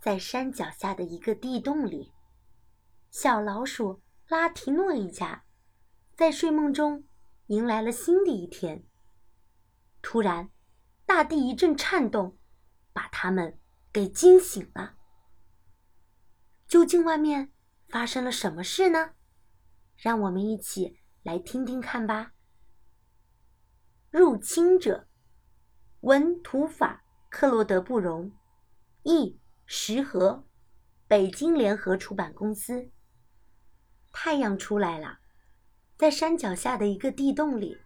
在山脚下的一个地洞里，小老鼠拉提诺一家在睡梦中迎来了新的一天。突然，大地一阵颤动，把他们给惊醒了。究竟外面发生了什么事呢？让我们一起来听听看吧。入侵者，文图法克洛德布容，译石河，北京联合出版公司。太阳出来了，在山脚下的一个地洞里，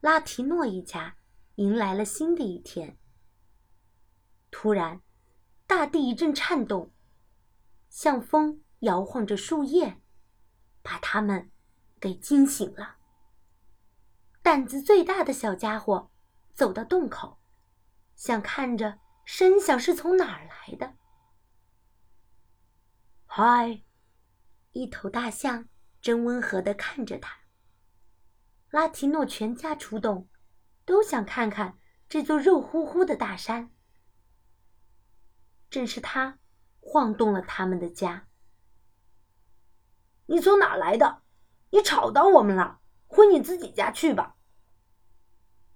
拉提诺一家迎来了新的一天。突然，大地一阵颤动，像风摇晃着树叶。把他们给惊醒了。胆子最大的小家伙走到洞口，想看着声响是从哪儿来的。嗨，一头大象正温和的看着他。拉提诺全家出动，都想看看这座肉乎乎的大山。正是他晃动了他们的家。你从哪来的？你吵到我们了，回你自己家去吧。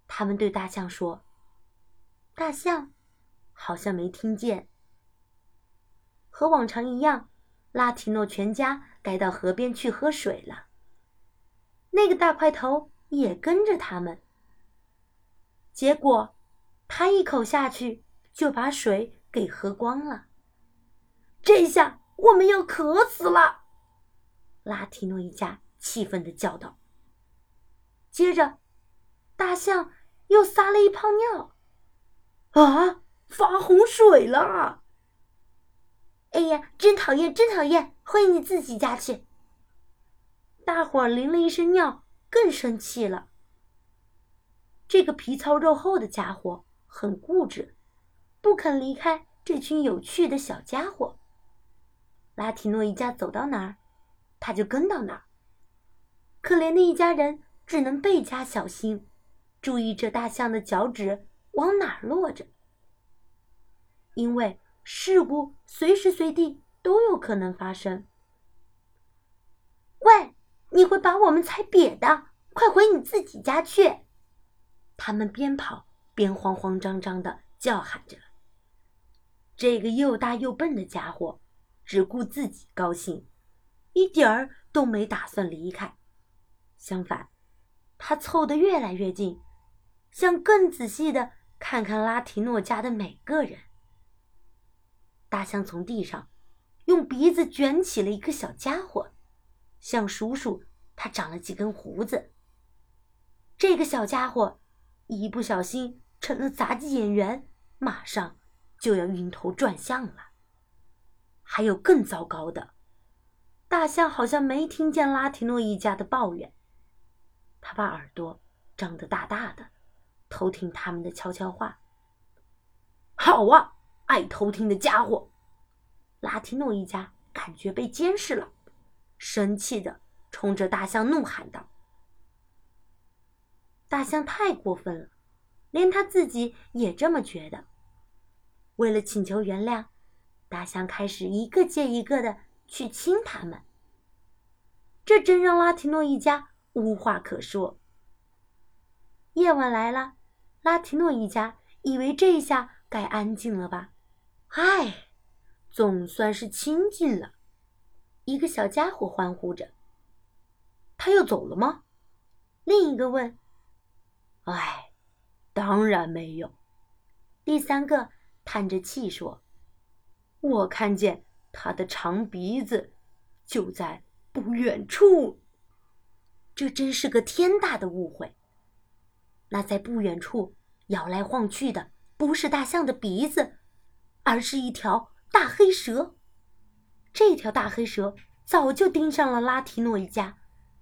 他们对大象说。大象好像没听见。和往常一样，拉提诺全家该到河边去喝水了。那个大块头也跟着他们。结果，他一口下去就把水给喝光了。这下我们要渴死了。拉提诺一家气愤的叫道。接着，大象又撒了一泡尿。啊！发洪水了！哎呀，真讨厌，真讨厌！回你自己家去。大伙儿淋了一身尿，更生气了。这个皮糙肉厚的家伙很固执，不肯离开这群有趣的小家伙。拉提诺一家走到哪儿？他就跟到哪儿。可怜的一家人只能倍加小心，注意这大象的脚趾往哪儿落着，因为事故随时随地都有可能发生。喂，你会把我们踩瘪的！快回你自己家去！他们边跑边慌慌张张的叫喊着。这个又大又笨的家伙，只顾自己高兴。一点儿都没打算离开，相反，他凑得越来越近，想更仔细的看看拉提诺家的每个人。大象从地上用鼻子卷起了一个小家伙，想数数它长了几根胡子。这个小家伙一不小心成了杂技演员，马上就要晕头转向了。还有更糟糕的。大象好像没听见拉提诺一家的抱怨，他把耳朵张得大大的，偷听他们的悄悄话。好啊，爱偷听的家伙！拉提诺一家感觉被监视了，生气的冲着大象怒喊道：“大象太过分了，连他自己也这么觉得。”为了请求原谅，大象开始一个接一个的。去亲他们，这真让拉提诺一家无话可说。夜晚来了，拉提诺一家以为这下该安静了吧？唉，总算是清静了。一个小家伙欢呼着：“他要走了吗？”另一个问：“唉，当然没有。”第三个叹着气说：“我看见。”他的长鼻子就在不远处，这真是个天大的误会。那在不远处摇来晃去的，不是大象的鼻子，而是一条大黑蛇。这条大黑蛇早就盯上了拉提诺一家，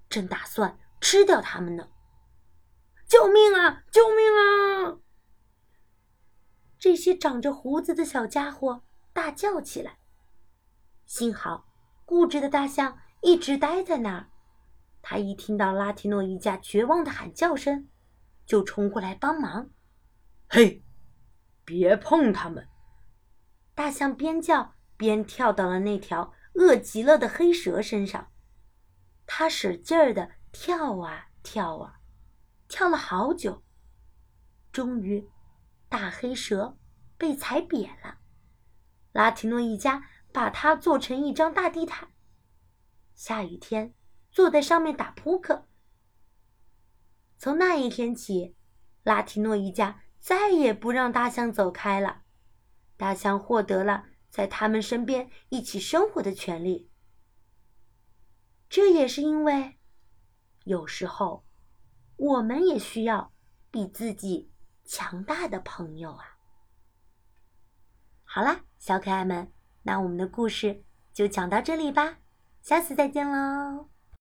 正打算吃掉他们呢！救命啊！救命啊！这些长着胡子的小家伙大叫起来。幸好，固执的大象一直待在那儿。他一听到拉提诺一家绝望的喊叫声，就冲过来帮忙。嘿，别碰他们！大象边叫边跳到了那条饿极了的黑蛇身上。它使劲儿的跳啊跳啊，跳了好久。终于，大黑蛇被踩扁了。拉提诺一家把它做成一张大地毯，下雨天坐在上面打扑克。从那一天起，拉提诺一家再也不让大象走开了。大象获得了在他们身边一起生活的权利。这也是因为，有时候我们也需要比自己强大的朋友啊。好啦，小可爱们，那我们的故事就讲到这里吧，下次再见喽。